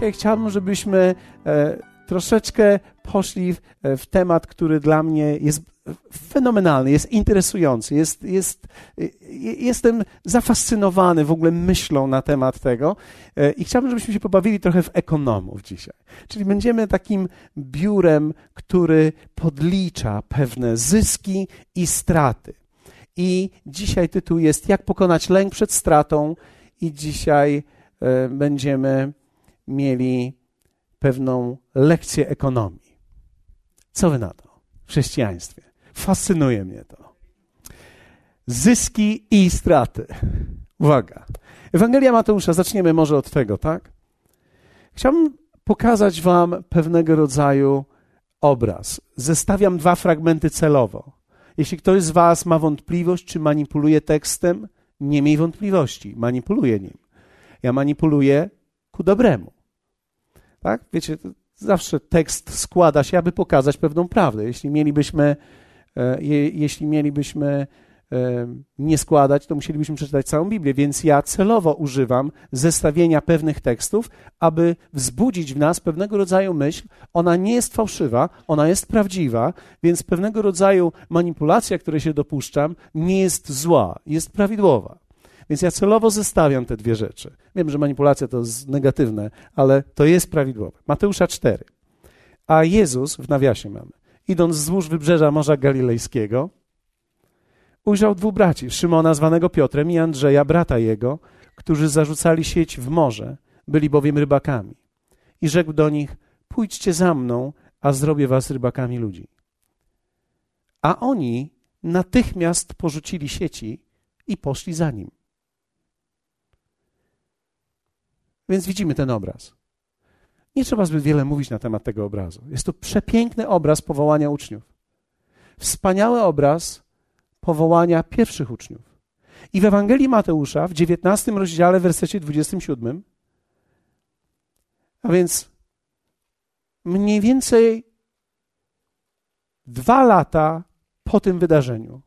dzisiaj chciałbym, żebyśmy e, troszeczkę poszli w, w temat, który dla mnie jest fenomenalny, jest interesujący, jest, jest, jestem zafascynowany w ogóle myślą na temat tego e, i chciałbym, żebyśmy się pobawili trochę w ekonomów dzisiaj. Czyli będziemy takim biurem, który podlicza pewne zyski i straty. I dzisiaj tytuł jest Jak pokonać lęk przed stratą i dzisiaj e, będziemy mieli pewną lekcję ekonomii. Co wy na to w chrześcijaństwie? Fascynuje mnie to. Zyski i straty. Uwaga. Ewangelia Mateusza, zaczniemy może od tego, tak? Chciałbym pokazać Wam pewnego rodzaju obraz. Zestawiam dwa fragmenty celowo. Jeśli ktoś z Was ma wątpliwość, czy manipuluje tekstem, nie miej wątpliwości, manipuluje nim. Ja manipuluję ku dobremu. Tak? Wiecie, zawsze tekst składa się, aby pokazać pewną prawdę. Jeśli mielibyśmy E, je, jeśli mielibyśmy e, nie składać, to musielibyśmy przeczytać całą Biblię, więc ja celowo używam zestawienia pewnych tekstów, aby wzbudzić w nas pewnego rodzaju myśl. Ona nie jest fałszywa, ona jest prawdziwa, więc pewnego rodzaju manipulacja, której się dopuszczam, nie jest zła, jest prawidłowa. Więc ja celowo zestawiam te dwie rzeczy. Wiem, że manipulacja to jest negatywne, ale to jest prawidłowe. Mateusza 4. A Jezus, w nawiasie mamy, idąc wzdłuż wybrzeża Morza Galilejskiego, ujrzał dwóch braci, Szymona zwanego Piotrem i Andrzeja, brata jego, którzy zarzucali sieć w morze, byli bowiem rybakami. I rzekł do nich, pójdźcie za mną, a zrobię was rybakami ludzi. A oni natychmiast porzucili sieci i poszli za nim. Więc widzimy ten obraz. Nie trzeba zbyt wiele mówić na temat tego obrazu. Jest to przepiękny obraz powołania uczniów. Wspaniały obraz powołania pierwszych uczniów. I w Ewangelii Mateusza, w 19 rozdziale, w wersecie 27, a więc mniej więcej dwa lata po tym wydarzeniu,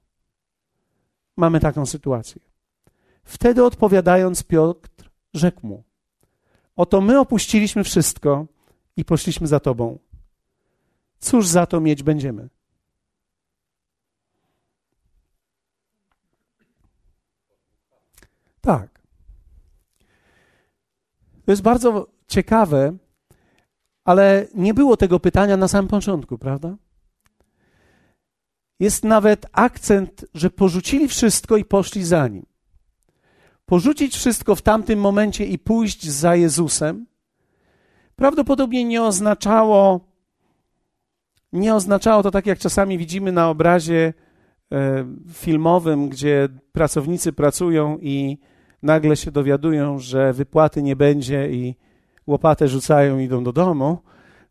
mamy taką sytuację. Wtedy odpowiadając, Piotr rzekł mu: Oto my opuściliśmy wszystko i poszliśmy za Tobą. Cóż za to mieć będziemy? Tak. To jest bardzo ciekawe, ale nie było tego pytania na samym początku, prawda? Jest nawet akcent, że porzucili wszystko i poszli za nim porzucić wszystko w tamtym momencie i pójść za Jezusem, prawdopodobnie nie oznaczało, nie oznaczało to tak, jak czasami widzimy na obrazie e, filmowym, gdzie pracownicy pracują i nagle się dowiadują, że wypłaty nie będzie i łopatę rzucają i idą do domu.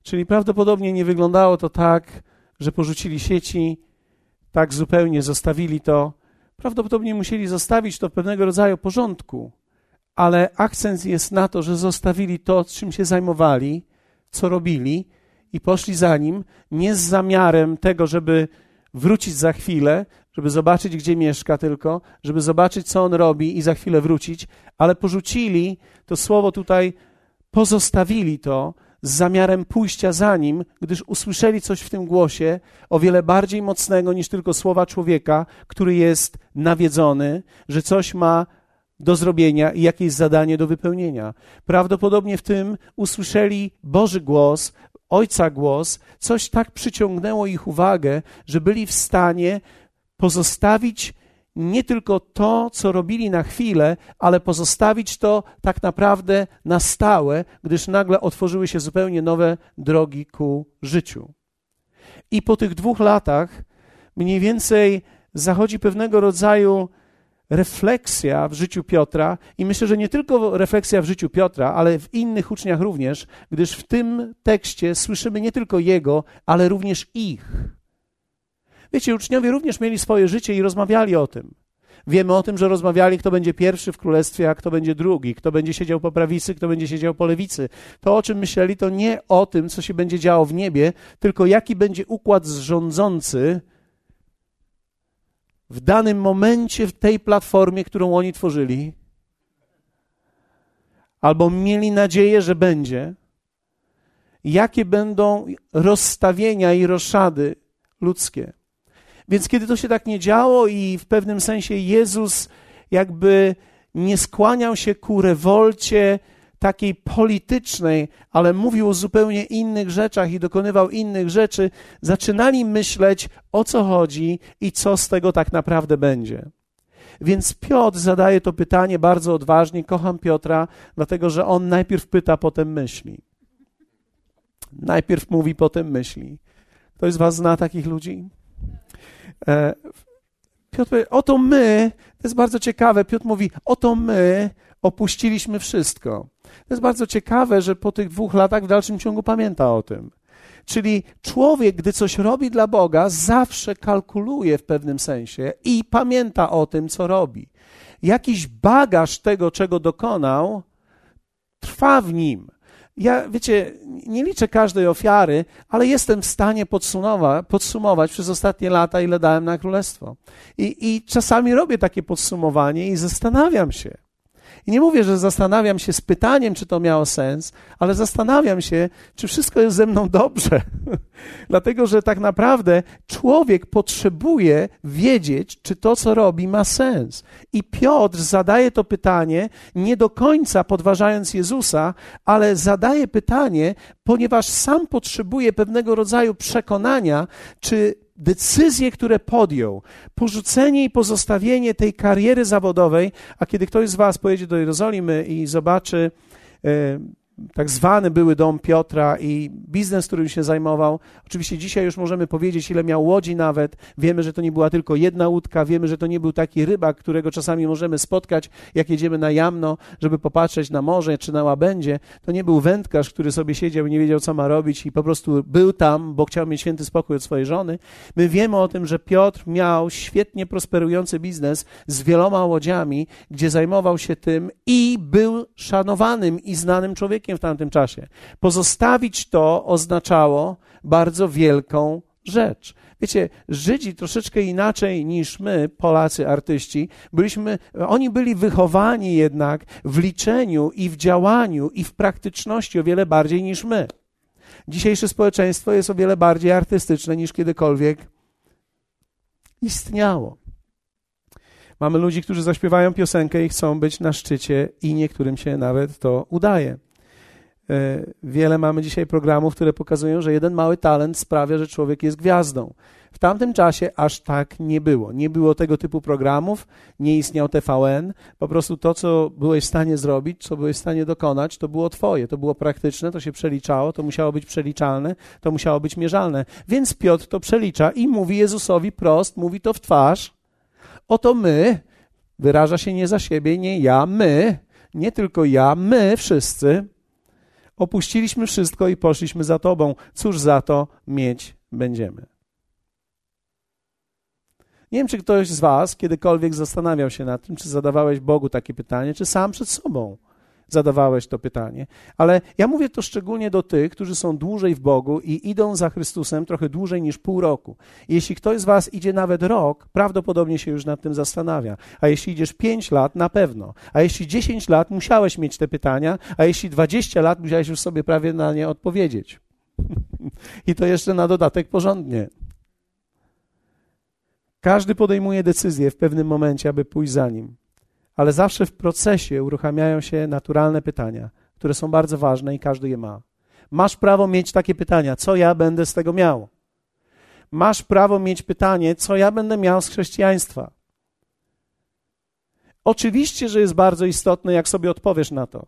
Czyli prawdopodobnie nie wyglądało to tak, że porzucili sieci, tak zupełnie zostawili to Prawdopodobnie musieli zostawić to w pewnego rodzaju porządku, ale akcent jest na to, że zostawili to, czym się zajmowali, co robili i poszli za nim, nie z zamiarem tego, żeby wrócić za chwilę, żeby zobaczyć, gdzie mieszka tylko, żeby zobaczyć, co on robi i za chwilę wrócić, ale porzucili to słowo tutaj, pozostawili to z zamiarem pójścia za nim, gdyż usłyszeli coś w tym głosie o wiele bardziej mocnego niż tylko słowa człowieka, który jest nawiedzony, że coś ma do zrobienia i jakieś zadanie do wypełnienia. Prawdopodobnie w tym usłyszeli Boży głos, Ojca głos, coś tak przyciągnęło ich uwagę, że byli w stanie pozostawić nie tylko to, co robili na chwilę, ale pozostawić to tak naprawdę na stałe, gdyż nagle otworzyły się zupełnie nowe drogi ku życiu. I po tych dwóch latach mniej więcej zachodzi pewnego rodzaju refleksja w życiu Piotra, i myślę, że nie tylko refleksja w życiu Piotra, ale w innych uczniach również, gdyż w tym tekście słyszymy nie tylko jego, ale również ich. Wiecie, uczniowie również mieli swoje życie i rozmawiali o tym. Wiemy o tym, że rozmawiali, kto będzie pierwszy w królestwie, a kto będzie drugi, kto będzie siedział po prawicy, kto będzie siedział po lewicy. To, o czym myśleli, to nie o tym, co się będzie działo w niebie, tylko jaki będzie układ rządzący w danym momencie w tej platformie, którą oni tworzyli. Albo mieli nadzieję, że będzie, jakie będą rozstawienia i roszady ludzkie. Więc kiedy to się tak nie działo i w pewnym sensie Jezus jakby nie skłaniał się ku rewolcie takiej politycznej, ale mówił o zupełnie innych rzeczach i dokonywał innych rzeczy, zaczynali myśleć o co chodzi i co z tego tak naprawdę będzie. Więc Piotr zadaje to pytanie bardzo odważnie. Kocham Piotra, dlatego że on najpierw pyta, potem myśli. Najpierw mówi, potem myśli. Ktoś z Was zna takich ludzi? E, Piotr powie, oto my, to jest bardzo ciekawe, Piotr mówi, oto my opuściliśmy wszystko. To jest bardzo ciekawe, że po tych dwóch latach w dalszym ciągu pamięta o tym. Czyli człowiek, gdy coś robi dla Boga, zawsze kalkuluje w pewnym sensie i pamięta o tym, co robi. Jakiś bagaż tego, czego dokonał, trwa w nim. Ja, wiecie, nie liczę każdej ofiary, ale jestem w stanie podsumować, podsumować przez ostatnie lata, ile dałem na królestwo. I, I czasami robię takie podsumowanie i zastanawiam się. I nie mówię, że zastanawiam się z pytaniem, czy to miało sens, ale zastanawiam się, czy wszystko jest ze mną dobrze. Dlatego, że tak naprawdę człowiek potrzebuje wiedzieć, czy to, co robi, ma sens. I Piotr zadaje to pytanie nie do końca podważając Jezusa, ale zadaje pytanie, ponieważ sam potrzebuje pewnego rodzaju przekonania, czy decyzje, które podjął, porzucenie i pozostawienie tej kariery zawodowej, a kiedy ktoś z Was pojedzie do Jerozolimy i zobaczy e, tak zwany były dom Piotra i biznes, którym się zajmował. Oczywiście dzisiaj już możemy powiedzieć, ile miał łodzi nawet. Wiemy, że to nie była tylko jedna łódka, wiemy, że to nie był taki rybak, którego czasami możemy spotkać, jak jedziemy na Jamno, żeby popatrzeć na morze czy na łabędzie. To nie był wędkarz, który sobie siedział i nie wiedział, co ma robić i po prostu był tam, bo chciał mieć święty spokój od swojej żony. My wiemy o tym, że Piotr miał świetnie prosperujący biznes z wieloma łodziami, gdzie zajmował się tym i był szanowanym i znanym człowiekiem w tamtym czasie. Pozostawić to oznaczało bardzo wielką rzecz. Wiecie, Żydzi troszeczkę inaczej niż my, Polacy, artyści, byliśmy, oni byli wychowani jednak w liczeniu i w działaniu i w praktyczności o wiele bardziej niż my. Dzisiejsze społeczeństwo jest o wiele bardziej artystyczne niż kiedykolwiek istniało. Mamy ludzi, którzy zaśpiewają piosenkę i chcą być na szczycie, i niektórym się nawet to udaje. E, wiele mamy dzisiaj programów, które pokazują, że jeden mały talent sprawia, że człowiek jest gwiazdą. W tamtym czasie aż tak nie było. Nie było tego typu programów, nie istniał TVN. Po prostu to, co byłeś w stanie zrobić, co byłeś w stanie dokonać, to było Twoje. To było praktyczne, to się przeliczało, to musiało być przeliczalne, to musiało być mierzalne. Więc Piotr to przelicza i mówi Jezusowi prost, mówi to w twarz. Oto my, wyraża się nie za siebie, nie ja, my, nie tylko ja, my wszyscy Opuściliśmy wszystko i poszliśmy za Tobą. Cóż za to mieć będziemy? Nie wiem, czy ktoś z Was kiedykolwiek zastanawiał się nad tym, czy zadawałeś Bogu takie pytanie, czy sam przed sobą zadawałeś to pytanie. Ale ja mówię to szczególnie do tych, którzy są dłużej w Bogu i idą za Chrystusem trochę dłużej niż pół roku. Jeśli ktoś z Was idzie nawet rok, prawdopodobnie się już nad tym zastanawia. A jeśli idziesz pięć lat, na pewno. A jeśli dziesięć lat, musiałeś mieć te pytania, a jeśli dwadzieścia lat, musiałeś już sobie prawie na nie odpowiedzieć. I to jeszcze na dodatek porządnie. Każdy podejmuje decyzję w pewnym momencie, aby pójść za nim ale zawsze w procesie uruchamiają się naturalne pytania, które są bardzo ważne i każdy je ma. Masz prawo mieć takie pytania: co ja będę z tego miał? Masz prawo mieć pytanie: co ja będę miał z chrześcijaństwa? Oczywiście, że jest bardzo istotne, jak sobie odpowiesz na to.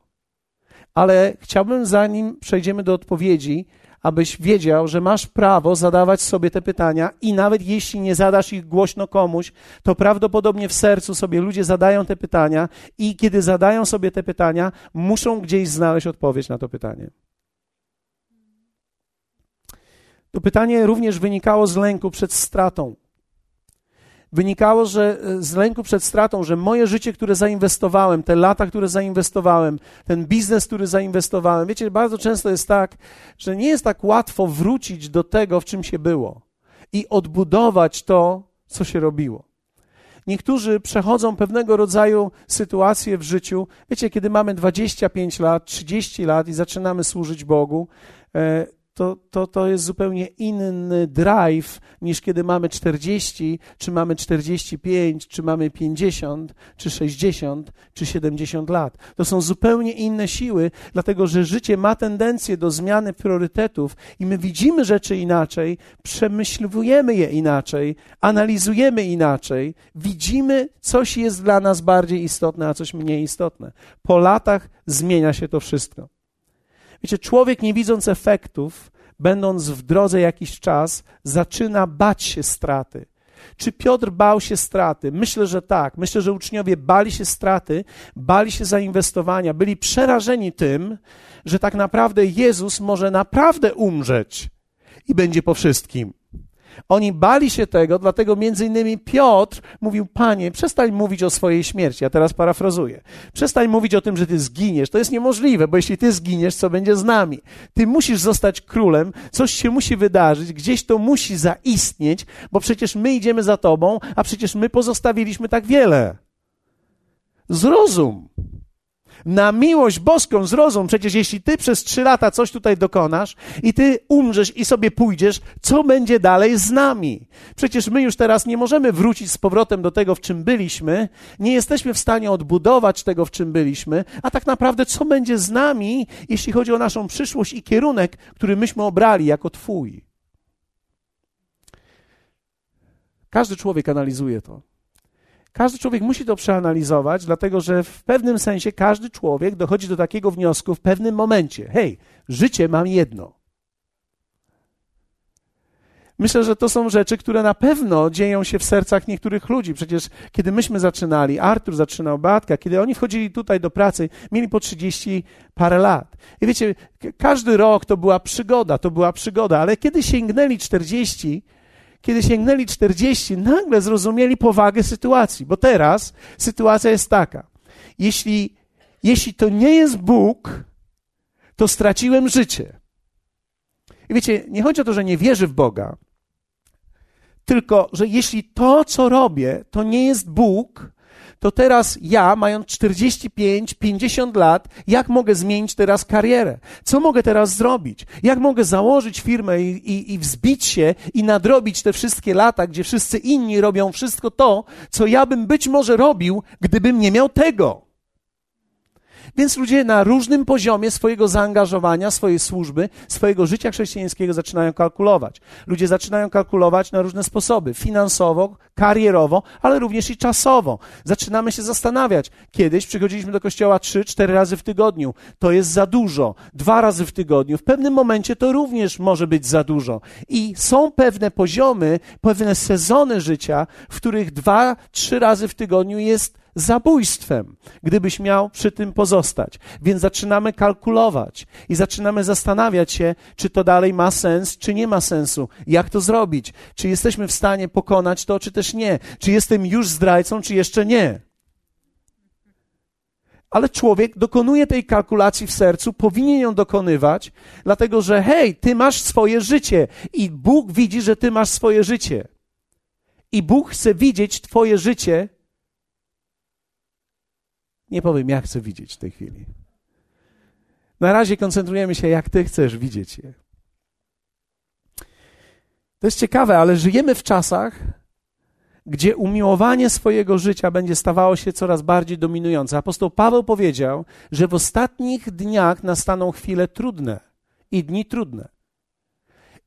Ale chciałbym, zanim przejdziemy do odpowiedzi, abyś wiedział, że masz prawo zadawać sobie te pytania i nawet jeśli nie zadasz ich głośno komuś, to prawdopodobnie w sercu sobie ludzie zadają te pytania i kiedy zadają sobie te pytania, muszą gdzieś znaleźć odpowiedź na to pytanie. To pytanie również wynikało z lęku przed stratą wynikało że e, z lęku przed stratą, że moje życie, które zainwestowałem, te lata, które zainwestowałem, ten biznes, który zainwestowałem, wiecie, bardzo często jest tak, że nie jest tak łatwo wrócić do tego, w czym się było i odbudować to, co się robiło. Niektórzy przechodzą pewnego rodzaju sytuacje w życiu. Wiecie, kiedy mamy 25 lat, 30 lat i zaczynamy służyć Bogu, e, to, to, to jest zupełnie inny drive niż kiedy mamy 40, czy mamy 45, czy mamy 50, czy 60, czy 70 lat. To są zupełnie inne siły, dlatego że życie ma tendencję do zmiany priorytetów i my widzimy rzeczy inaczej, przemyślujemy je inaczej, analizujemy inaczej, widzimy, coś jest dla nas bardziej istotne, a coś mniej istotne. Po latach zmienia się to wszystko. Wiecie, człowiek nie widząc efektów, będąc w drodze jakiś czas, zaczyna bać się straty. Czy Piotr bał się straty? Myślę, że tak. Myślę, że uczniowie bali się straty, bali się zainwestowania, byli przerażeni tym, że tak naprawdę Jezus może naprawdę umrzeć i będzie po wszystkim. Oni bali się tego, dlatego między innymi Piotr mówił, panie, przestań mówić o swojej śmierci. Ja teraz parafrazuję. Przestań mówić o tym, że ty zginiesz. To jest niemożliwe, bo jeśli ty zginiesz, co będzie z nami? Ty musisz zostać królem, coś się musi wydarzyć, gdzieś to musi zaistnieć, bo przecież my idziemy za tobą, a przecież my pozostawiliśmy tak wiele. Zrozum. Na miłość boską zrozum, przecież jeśli ty przez trzy lata coś tutaj dokonasz i ty umrzesz i sobie pójdziesz, co będzie dalej z nami? Przecież my już teraz nie możemy wrócić z powrotem do tego, w czym byliśmy, nie jesteśmy w stanie odbudować tego, w czym byliśmy, a tak naprawdę co będzie z nami, jeśli chodzi o naszą przyszłość i kierunek, który myśmy obrali jako Twój? Każdy człowiek analizuje to. Każdy człowiek musi to przeanalizować, dlatego że w pewnym sensie każdy człowiek dochodzi do takiego wniosku w pewnym momencie: hej, życie mam jedno. Myślę, że to są rzeczy, które na pewno dzieją się w sercach niektórych ludzi. Przecież kiedy myśmy zaczynali, Artur zaczynał, Beatka, kiedy oni wchodzili tutaj do pracy, mieli po 30 parę lat. I wiecie, każdy rok to była przygoda, to była przygoda, ale kiedy sięgnęli 40, kiedy sięgnęli 40, nagle zrozumieli powagę sytuacji, bo teraz sytuacja jest taka. Jeśli, jeśli to nie jest Bóg, to straciłem życie. I wiecie, nie chodzi o to, że nie wierzy w Boga, tylko że jeśli to, co robię, to nie jest Bóg, to teraz ja, mając 45, 50 lat, jak mogę zmienić teraz karierę? Co mogę teraz zrobić? Jak mogę założyć firmę i, i, i wzbić się i nadrobić te wszystkie lata, gdzie wszyscy inni robią wszystko to, co ja bym być może robił, gdybym nie miał tego? Więc ludzie na różnym poziomie swojego zaangażowania, swojej służby, swojego życia chrześcijańskiego zaczynają kalkulować. Ludzie zaczynają kalkulować na różne sposoby finansowo, karierowo, ale również i czasowo. Zaczynamy się zastanawiać. Kiedyś przychodziliśmy do kościoła trzy, cztery razy w tygodniu. To jest za dużo. Dwa razy w tygodniu. W pewnym momencie to również może być za dużo. I są pewne poziomy, pewne sezony życia, w których dwa, trzy razy w tygodniu jest zabójstwem, gdybyś miał przy tym pozostać. Więc zaczynamy kalkulować i zaczynamy zastanawiać się, czy to dalej ma sens, czy nie ma sensu. Jak to zrobić? Czy jesteśmy w stanie pokonać to, czy też nie? Czy jestem już zdrajcą, czy jeszcze nie? ale człowiek dokonuje tej kalkulacji w sercu, powinien ją dokonywać, dlatego że hej, ty masz swoje życie i Bóg widzi, że ty masz swoje życie. I Bóg chce widzieć twoje życie nie powiem, jak chcę widzieć w tej chwili. Na razie koncentrujemy się, jak Ty chcesz widzieć je. To jest ciekawe, ale żyjemy w czasach, gdzie umiłowanie swojego życia będzie stawało się coraz bardziej dominujące. Apostoł Paweł powiedział, że w ostatnich dniach nastaną chwile trudne i dni trudne.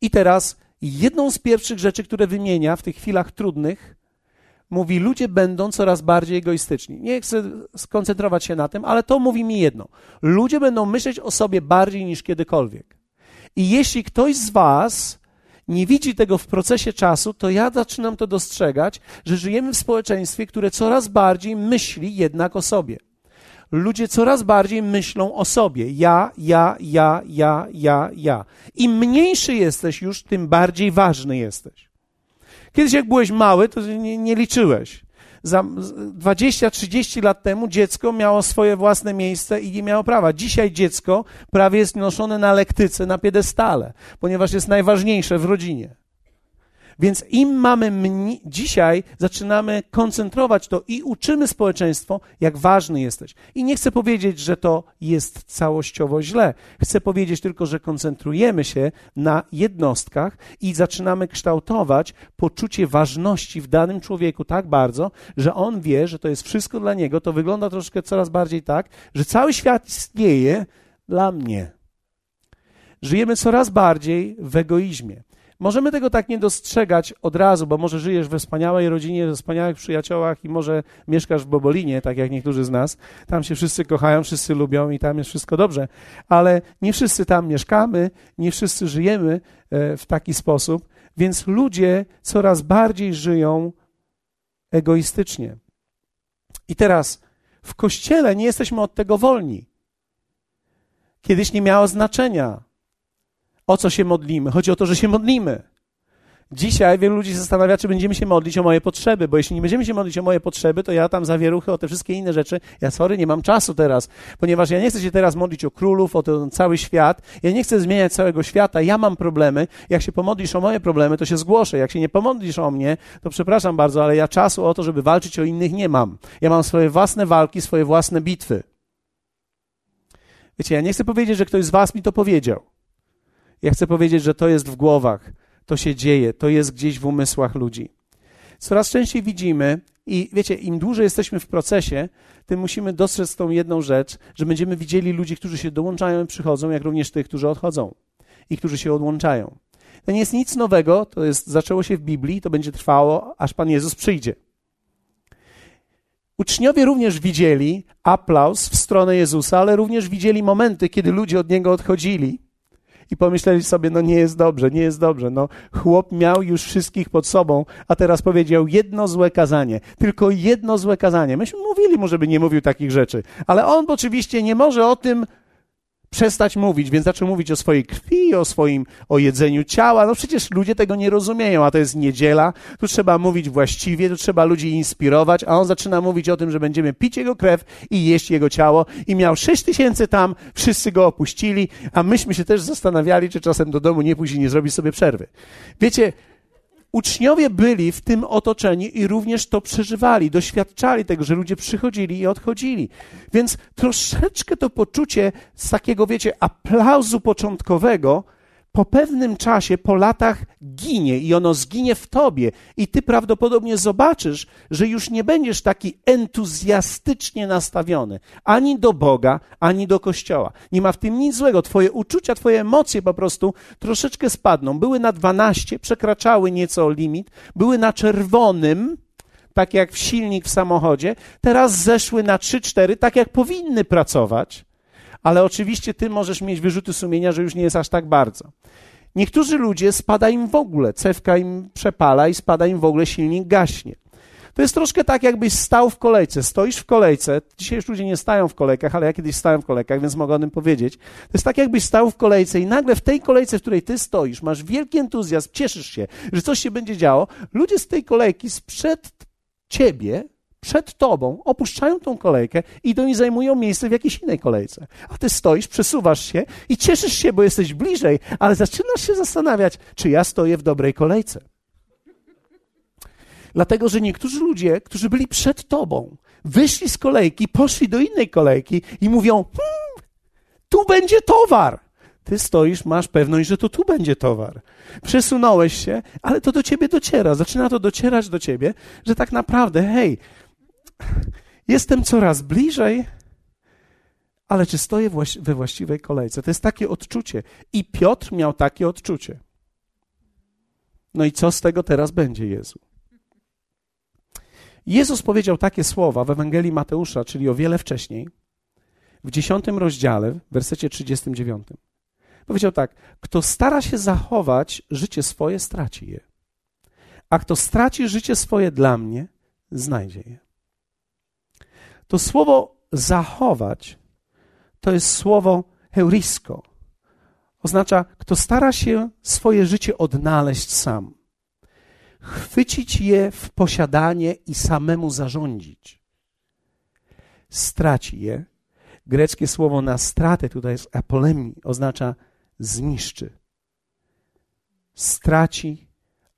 I teraz jedną z pierwszych rzeczy, które wymienia w tych chwilach trudnych, mówi, ludzie będą coraz bardziej egoistyczni. Nie chcę skoncentrować się na tym, ale to mówi mi jedno. Ludzie będą myśleć o sobie bardziej niż kiedykolwiek. I jeśli ktoś z Was nie widzi tego w procesie czasu, to ja zaczynam to dostrzegać, że żyjemy w społeczeństwie, które coraz bardziej myśli jednak o sobie. Ludzie coraz bardziej myślą o sobie. Ja, ja, ja, ja, ja, ja. Im mniejszy jesteś już, tym bardziej ważny jesteś. Kiedyś jak byłeś mały, to nie, nie liczyłeś. Za 20-30 lat temu dziecko miało swoje własne miejsce i nie miało prawa. Dzisiaj dziecko prawie jest noszone na lektyce, na piedestale, ponieważ jest najważniejsze w rodzinie. Więc im mamy mniej, dzisiaj zaczynamy koncentrować to i uczymy społeczeństwo, jak ważny jesteś. I nie chcę powiedzieć, że to jest całościowo źle. Chcę powiedzieć tylko, że koncentrujemy się na jednostkach i zaczynamy kształtować poczucie ważności w danym człowieku tak bardzo, że on wie, że to jest wszystko dla niego. To wygląda troszkę coraz bardziej tak, że cały świat istnieje dla mnie. Żyjemy coraz bardziej w egoizmie. Możemy tego tak nie dostrzegać od razu, bo może żyjesz we wspaniałej rodzinie, ze wspaniałych przyjaciołach i może mieszkasz w Bobolinie, tak jak niektórzy z nas. Tam się wszyscy kochają, wszyscy lubią i tam jest wszystko dobrze. Ale nie wszyscy tam mieszkamy, nie wszyscy żyjemy e, w taki sposób, więc ludzie coraz bardziej żyją egoistycznie. I teraz w kościele nie jesteśmy od tego wolni. Kiedyś nie miało znaczenia o co się modlimy. Chodzi o to, że się modlimy. Dzisiaj wielu ludzi zastanawia, czy będziemy się modlić o moje potrzeby, bo jeśli nie będziemy się modlić o moje potrzeby, to ja tam zawieruchy, o te wszystkie inne rzeczy, ja sorry, nie mam czasu teraz, ponieważ ja nie chcę się teraz modlić o królów, o ten cały świat, ja nie chcę zmieniać całego świata, ja mam problemy, jak się pomodlisz o moje problemy, to się zgłoszę, jak się nie pomodlisz o mnie, to przepraszam bardzo, ale ja czasu o to, żeby walczyć o innych nie mam. Ja mam swoje własne walki, swoje własne bitwy. Wiecie, ja nie chcę powiedzieć, że ktoś z was mi to powiedział. Ja chcę powiedzieć, że to jest w głowach, to się dzieje, to jest gdzieś w umysłach ludzi. Coraz częściej widzimy, i wiecie, im dłużej jesteśmy w procesie, tym musimy dostrzec tą jedną rzecz, że będziemy widzieli ludzi, którzy się dołączają i przychodzą, jak również tych, którzy odchodzą i którzy się odłączają. To nie jest nic nowego, to jest, zaczęło się w Biblii, to będzie trwało, aż Pan Jezus przyjdzie. Uczniowie również widzieli aplauz w stronę Jezusa, ale również widzieli momenty, kiedy ludzie od Niego odchodzili i pomyśleli sobie, no nie jest dobrze, nie jest dobrze. No, chłop miał już wszystkich pod sobą, a teraz powiedział jedno złe kazanie, tylko jedno złe kazanie. Myśmy mówili mu, żeby nie mówił takich rzeczy, ale on oczywiście nie może o tym przestać mówić, więc zaczął mówić o swojej krwi, o swoim, o jedzeniu ciała. No przecież ludzie tego nie rozumieją, a to jest niedziela, tu trzeba mówić właściwie, tu trzeba ludzi inspirować, a on zaczyna mówić o tym, że będziemy pić jego krew i jeść jego ciało i miał sześć tysięcy tam, wszyscy go opuścili, a myśmy się też zastanawiali, czy czasem do domu nie i nie zrobić sobie przerwy. Wiecie, Uczniowie byli w tym otoczeni i również to przeżywali, doświadczali tego, że ludzie przychodzili i odchodzili. Więc troszeczkę to poczucie z takiego, wiecie, aplauzu początkowego po pewnym czasie, po latach ginie i ono zginie w tobie. I ty prawdopodobnie zobaczysz, że już nie będziesz taki entuzjastycznie nastawiony ani do Boga, ani do Kościoła. Nie ma w tym nic złego. Twoje uczucia, twoje emocje po prostu troszeczkę spadną. Były na 12, przekraczały nieco limit, były na czerwonym, tak jak w silnik w samochodzie, teraz zeszły na 3-4, tak jak powinny pracować ale oczywiście ty możesz mieć wyrzuty sumienia, że już nie jest aż tak bardzo. Niektórzy ludzie spada im w ogóle, cewka im przepala i spada im w ogóle silnik gaśnie. To jest troszkę tak, jakbyś stał w kolejce. Stoisz w kolejce. Dzisiaj już ludzie nie stają w kolejkach, ale ja kiedyś stałem w kolejkach, więc mogę o tym powiedzieć. To jest tak, jakbyś stał w kolejce i nagle w tej kolejce, w której ty stoisz, masz wielki entuzjazm, cieszysz się, że coś się będzie działo. Ludzie z tej kolejki sprzed ciebie przed tobą, opuszczają tą kolejkę, idą i zajmują miejsce w jakiejś innej kolejce. A ty stoisz, przesuwasz się i cieszysz się, bo jesteś bliżej, ale zaczynasz się zastanawiać, czy ja stoję w dobrej kolejce. Dlatego, że niektórzy ludzie, którzy byli przed tobą, wyszli z kolejki, poszli do innej kolejki i mówią: hmm, Tu będzie towar. Ty stoisz, masz pewność, że to tu będzie towar. Przesunąłeś się, ale to do ciebie dociera. Zaczyna to docierać do ciebie, że tak naprawdę, hej, jestem coraz bliżej, ale czy stoję we właściwej kolejce? To jest takie odczucie. I Piotr miał takie odczucie. No i co z tego teraz będzie, Jezu? Jezus powiedział takie słowa w Ewangelii Mateusza, czyli o wiele wcześniej, w dziesiątym rozdziale, w wersecie 39. Powiedział tak: Kto stara się zachować życie swoje, straci je. A kto straci życie swoje dla mnie, znajdzie je. To słowo zachować to jest słowo heurisko. Oznacza, kto stara się swoje życie odnaleźć sam, chwycić je w posiadanie i samemu zarządzić. Straci je. Greckie słowo na stratę tutaj jest apolemi, oznacza zniszczy. Straci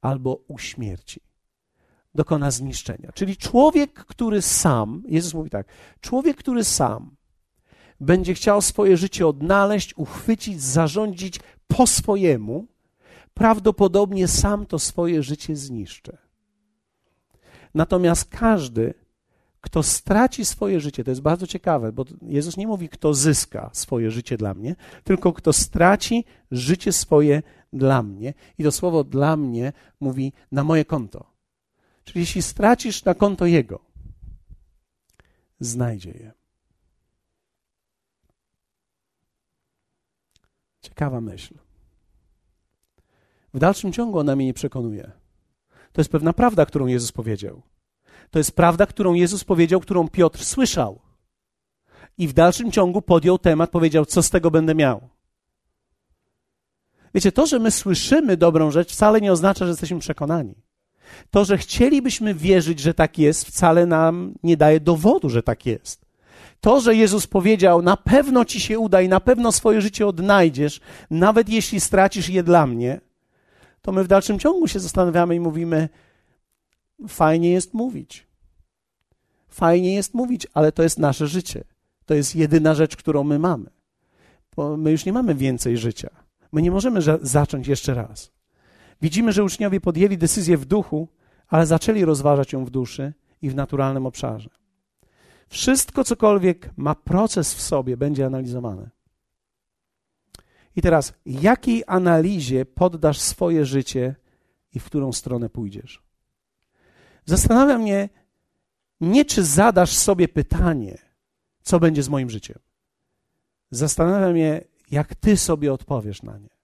albo uśmierci. Dokona zniszczenia. Czyli człowiek, który sam, Jezus mówi tak, człowiek, który sam będzie chciał swoje życie odnaleźć, uchwycić, zarządzić po swojemu, prawdopodobnie sam to swoje życie zniszczy. Natomiast każdy, kto straci swoje życie, to jest bardzo ciekawe, bo Jezus nie mówi, kto zyska swoje życie dla mnie, tylko kto straci życie swoje dla mnie. I to słowo dla mnie mówi na moje konto. Czyli jeśli stracisz na konto Jego, znajdzie je. Ciekawa myśl. W dalszym ciągu ona mnie nie przekonuje. To jest pewna prawda, którą Jezus powiedział. To jest prawda, którą Jezus powiedział, którą Piotr słyszał. I w dalszym ciągu podjął temat, powiedział, co z tego będę miał. Wiecie, to, że my słyszymy dobrą rzecz, wcale nie oznacza, że jesteśmy przekonani. To, że chcielibyśmy wierzyć, że tak jest, wcale nam nie daje dowodu, że tak jest. To, że Jezus powiedział, na pewno ci się uda i na pewno swoje życie odnajdziesz, nawet jeśli stracisz je dla mnie, to my w dalszym ciągu się zastanawiamy i mówimy, fajnie jest mówić. Fajnie jest mówić, ale to jest nasze życie. To jest jedyna rzecz, którą my mamy. Bo my już nie mamy więcej życia. My nie możemy zacząć jeszcze raz. Widzimy, że uczniowie podjęli decyzję w duchu, ale zaczęli rozważać ją w duszy i w naturalnym obszarze. Wszystko, cokolwiek ma proces w sobie, będzie analizowane. I teraz, jakiej analizie poddasz swoje życie i w którą stronę pójdziesz? Zastanawia mnie nie, czy zadasz sobie pytanie, co będzie z moim życiem. Zastanawia mnie, jak ty sobie odpowiesz na nie.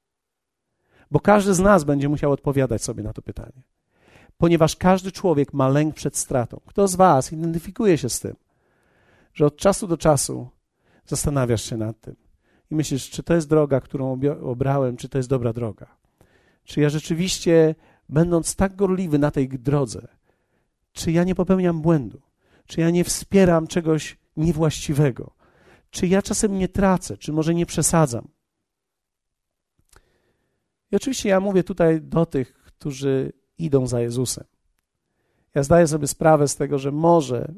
Bo każdy z nas będzie musiał odpowiadać sobie na to pytanie. Ponieważ każdy człowiek ma lęk przed stratą. Kto z Was identyfikuje się z tym, że od czasu do czasu zastanawiasz się nad tym i myślisz, czy to jest droga, którą obrałem, czy to jest dobra droga? Czy ja rzeczywiście, będąc tak gorliwy na tej drodze, czy ja nie popełniam błędu? Czy ja nie wspieram czegoś niewłaściwego? Czy ja czasem nie tracę? Czy może nie przesadzam? Oczywiście ja mówię tutaj do tych, którzy idą za Jezusem. Ja zdaję sobie sprawę z tego, że może,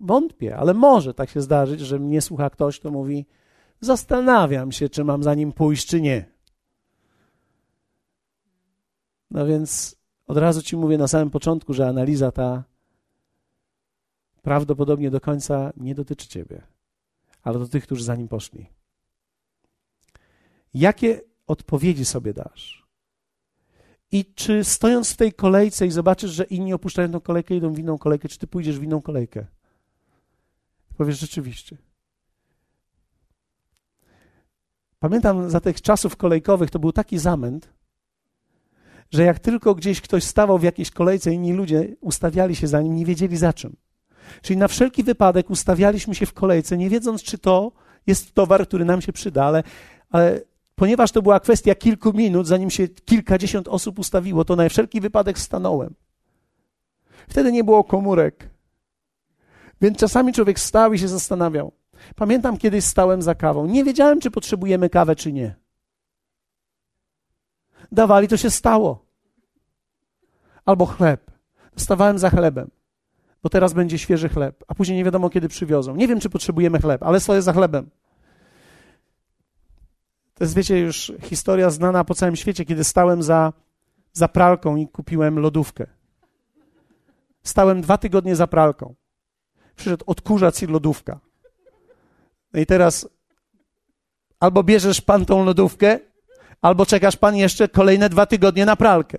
wątpię, ale może tak się zdarzyć, że mnie słucha ktoś, kto mówi: Zastanawiam się, czy mam za nim pójść, czy nie. No więc od razu ci mówię na samym początku, że analiza ta prawdopodobnie do końca nie dotyczy ciebie, ale do tych, którzy za nim poszli. Jakie odpowiedzi sobie dasz? I czy stojąc w tej kolejce i zobaczysz, że inni opuszczają tą kolejkę, idą w inną kolejkę, czy ty pójdziesz w inną kolejkę? Powiesz rzeczywiście. Pamiętam za tych czasów kolejkowych to był taki zamęt, że jak tylko gdzieś ktoś stawał w jakiejś kolejce, inni ludzie ustawiali się za nim, nie wiedzieli za czym. Czyli na wszelki wypadek ustawialiśmy się w kolejce, nie wiedząc, czy to jest towar, który nam się przyda, ale, ale ponieważ to była kwestia kilku minut, zanim się kilkadziesiąt osób ustawiło, to na wszelki wypadek stanąłem. Wtedy nie było komórek. Więc czasami człowiek stał i się zastanawiał. Pamiętam, kiedyś stałem za kawą. Nie wiedziałem, czy potrzebujemy kawę, czy nie. Dawali, to się stało. Albo chleb. Stawałem za chlebem, bo teraz będzie świeży chleb, a później nie wiadomo, kiedy przywiozą. Nie wiem, czy potrzebujemy chleb, ale stoję za chlebem. To jest, wiecie, już historia znana po całym świecie, kiedy stałem za, za pralką i kupiłem lodówkę. Stałem dwa tygodnie za pralką. Przyszedł odkurzacz i lodówka. No i teraz albo bierzesz pan tą lodówkę, albo czekasz pan jeszcze kolejne dwa tygodnie na pralkę.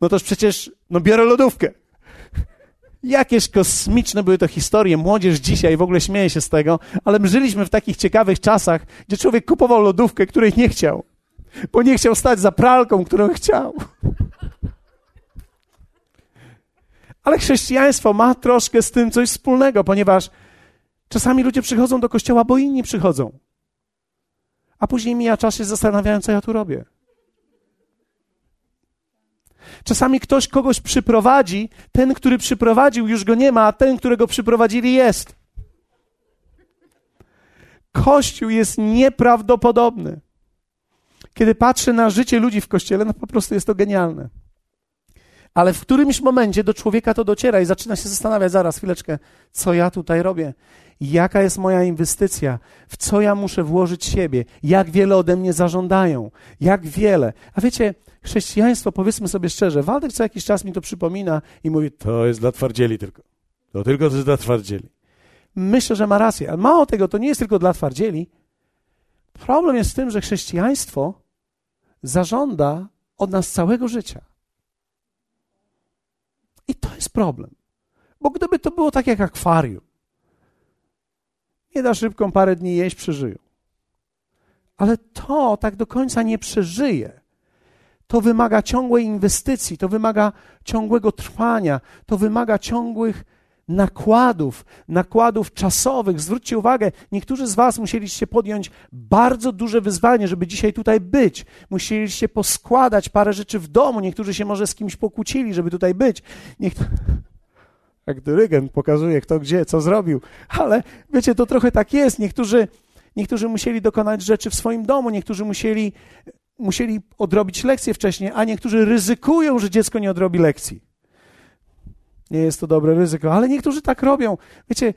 No toż przecież, no biorę lodówkę. Jakieś kosmiczne były to historie. Młodzież dzisiaj w ogóle śmieje się z tego, ale my żyliśmy w takich ciekawych czasach, gdzie człowiek kupował lodówkę, której nie chciał, bo nie chciał stać za pralką, którą chciał. Ale chrześcijaństwo ma troszkę z tym coś wspólnego, ponieważ czasami ludzie przychodzą do kościoła, bo inni przychodzą. A później mija czas się zastanawiają, co ja tu robię. Czasami ktoś kogoś przyprowadzi, ten, który przyprowadził, już go nie ma, a ten, którego przyprowadzili, jest. Kościół jest nieprawdopodobny. Kiedy patrzę na życie ludzi w kościele, no po prostu jest to genialne. Ale w którymś momencie do człowieka to dociera i zaczyna się zastanawiać, zaraz, chwileczkę, co ja tutaj robię? Jaka jest moja inwestycja? W co ja muszę włożyć siebie? Jak wiele ode mnie zażądają? Jak wiele? A wiecie, chrześcijaństwo, powiedzmy sobie szczerze, Waldek co jakiś czas mi to przypomina i mówi, to jest dla twardzieli tylko. To tylko to jest dla twardzieli. Myślę, że ma rację, ale mało tego, to nie jest tylko dla twardzieli. Problem jest w tym, że chrześcijaństwo zażąda od nas całego życia. I to jest problem. Bo gdyby to było tak jak akwarium, nie da szybką parę dni jeść, przeżyją. Ale to tak do końca nie przeżyje. To wymaga ciągłej inwestycji, to wymaga ciągłego trwania, to wymaga ciągłych nakładów, nakładów czasowych. Zwróćcie uwagę, niektórzy z Was musieliście podjąć bardzo duże wyzwanie, żeby dzisiaj tutaj być. Musieliście poskładać parę rzeczy w domu, niektórzy się może z kimś pokłócili, żeby tutaj być. Niektórzy... Jak dyrygent pokazuje, kto gdzie, co zrobił. Ale wiecie, to trochę tak jest. Niektórzy, niektórzy musieli dokonać rzeczy w swoim domu, niektórzy musieli, musieli odrobić lekcje wcześniej, a niektórzy ryzykują, że dziecko nie odrobi lekcji. Nie jest to dobre ryzyko, ale niektórzy tak robią. Wiecie,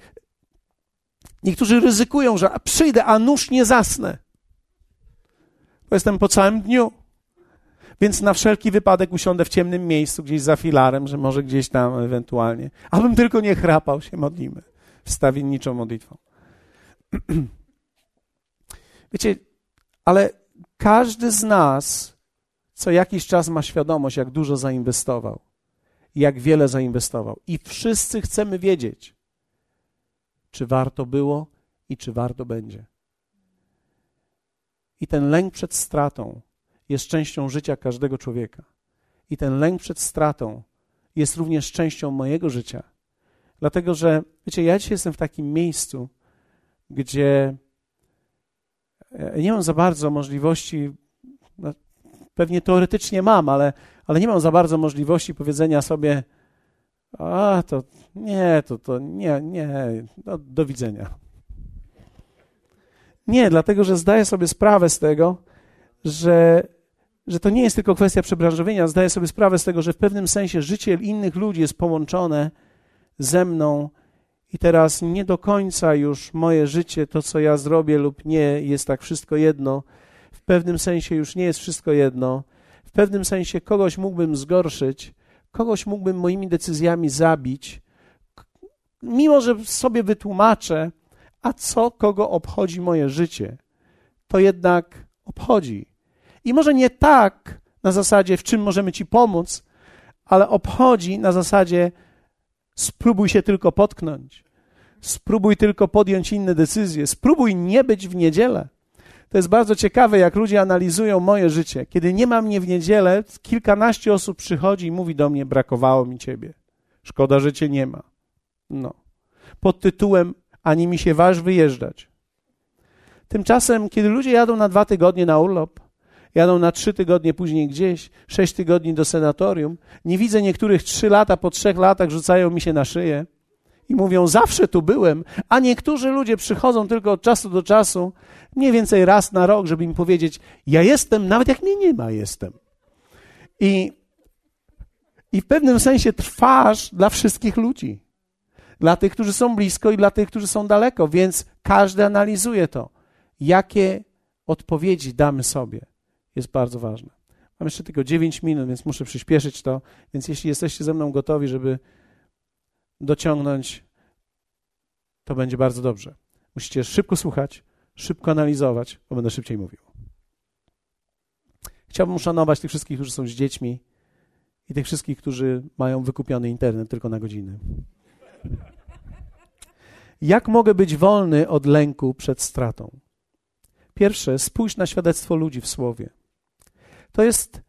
niektórzy ryzykują, że przyjdę, a nóż nie zasnę. Bo jestem po całym dniu. Więc na wszelki wypadek usiądę w ciemnym miejscu, gdzieś za filarem, że może gdzieś tam ewentualnie. Abym tylko nie chrapał, się modlimy. Wstawienniczą modlitwą. Wiecie, ale każdy z nas co jakiś czas ma świadomość, jak dużo zainwestował, jak wiele zainwestował. I wszyscy chcemy wiedzieć, czy warto było i czy warto będzie. I ten lęk przed stratą jest częścią życia każdego człowieka. I ten lęk przed stratą jest również częścią mojego życia. Dlatego, że, wiecie, ja dzisiaj jestem w takim miejscu, gdzie e, nie mam za bardzo możliwości, no, pewnie teoretycznie mam, ale, ale nie mam za bardzo możliwości powiedzenia sobie, a to nie, to, to nie, nie, no, do widzenia. Nie, dlatego że zdaję sobie sprawę z tego, że że to nie jest tylko kwestia przebranżowienia. Zdaję sobie sprawę z tego, że w pewnym sensie życie innych ludzi jest połączone ze mną i teraz nie do końca już moje życie, to co ja zrobię lub nie, jest tak wszystko jedno. W pewnym sensie już nie jest wszystko jedno. W pewnym sensie kogoś mógłbym zgorszyć, kogoś mógłbym moimi decyzjami zabić, mimo że sobie wytłumaczę, a co kogo obchodzi moje życie, to jednak obchodzi. I może nie tak na zasadzie, w czym możemy Ci pomóc, ale obchodzi na zasadzie, spróbuj się tylko potknąć, spróbuj tylko podjąć inne decyzje, spróbuj nie być w niedzielę. To jest bardzo ciekawe, jak ludzie analizują moje życie. Kiedy nie ma mnie w niedzielę, kilkanaście osób przychodzi i mówi do mnie: Brakowało mi ciebie. Szkoda, że cię nie ma. No. Pod tytułem: Ani mi się waż wyjeżdżać. Tymczasem, kiedy ludzie jadą na dwa tygodnie na urlop, jadą na trzy tygodnie później gdzieś, sześć tygodni do senatorium. Nie widzę niektórych trzy lata, po trzech latach rzucają mi się na szyję i mówią, zawsze tu byłem, a niektórzy ludzie przychodzą tylko od czasu do czasu, mniej więcej raz na rok, żeby im powiedzieć, ja jestem, nawet jak mnie nie ma, jestem. I, i w pewnym sensie trwasz dla wszystkich ludzi. Dla tych, którzy są blisko i dla tych, którzy są daleko, więc każdy analizuje to, jakie odpowiedzi damy sobie jest bardzo ważne. Mam jeszcze tylko 9 minut, więc muszę przyspieszyć to. Więc jeśli jesteście ze mną gotowi, żeby dociągnąć, to będzie bardzo dobrze. Musicie szybko słuchać, szybko analizować, bo będę szybciej mówił. Chciałbym uszanować tych wszystkich, którzy są z dziećmi i tych wszystkich, którzy mają wykupiony internet tylko na godziny. Jak mogę być wolny od lęku przed stratą? Pierwsze, spójrz na świadectwo ludzi w słowie. To jest,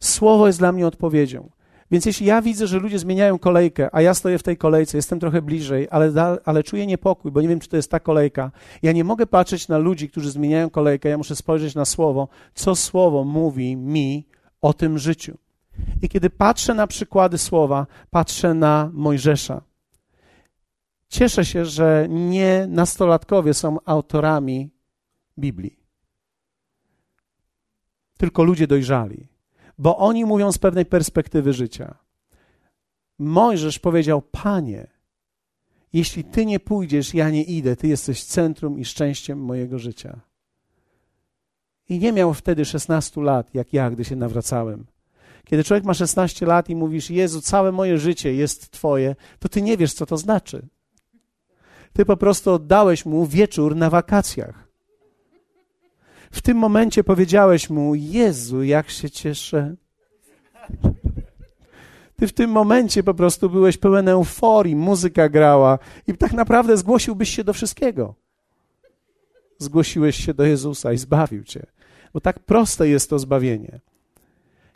słowo jest dla mnie odpowiedzią. Więc jeśli ja widzę, że ludzie zmieniają kolejkę, a ja stoję w tej kolejce, jestem trochę bliżej, ale, ale czuję niepokój, bo nie wiem, czy to jest ta kolejka, ja nie mogę patrzeć na ludzi, którzy zmieniają kolejkę, ja muszę spojrzeć na słowo, co słowo mówi mi o tym życiu. I kiedy patrzę na przykłady słowa, patrzę na Mojżesza. Cieszę się, że nie nastolatkowie są autorami Biblii tylko ludzie dojrzali. bo oni mówią z pewnej perspektywy życia. Mojżesz powiedział: Panie, jeśli ty nie pójdziesz, ja nie idę, ty jesteś centrum i szczęściem mojego życia. I nie miał wtedy 16 lat, jak ja, gdy się nawracałem. Kiedy człowiek ma 16 lat i mówisz, Jezu, całe moje życie jest Twoje, to ty nie wiesz, co to znaczy. Ty po prostu oddałeś mu wieczór na wakacjach. W tym momencie powiedziałeś mu: Jezu, jak się cieszę. Ty w tym momencie po prostu byłeś pełen euforii, muzyka grała i tak naprawdę zgłosiłbyś się do wszystkiego. Zgłosiłeś się do Jezusa i zbawił cię. Bo tak proste jest to zbawienie.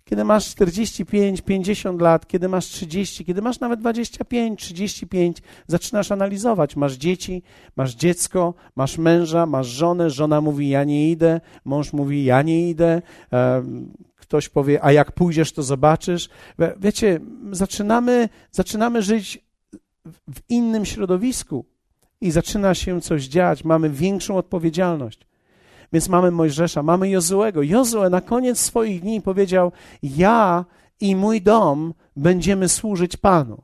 Kiedy masz 45, 50 lat, kiedy masz 30, kiedy masz nawet 25, 35, zaczynasz analizować. Masz dzieci, masz dziecko, masz męża, masz żonę, żona mówi ja nie idę, mąż mówi ja nie idę, ktoś powie a jak pójdziesz to zobaczysz. Wiecie, zaczynamy, zaczynamy żyć w innym środowisku i zaczyna się coś dziać, mamy większą odpowiedzialność. Więc mamy Mojżesza, mamy Jozułego. Jozue na koniec swoich dni powiedział: Ja i mój dom będziemy służyć Panu.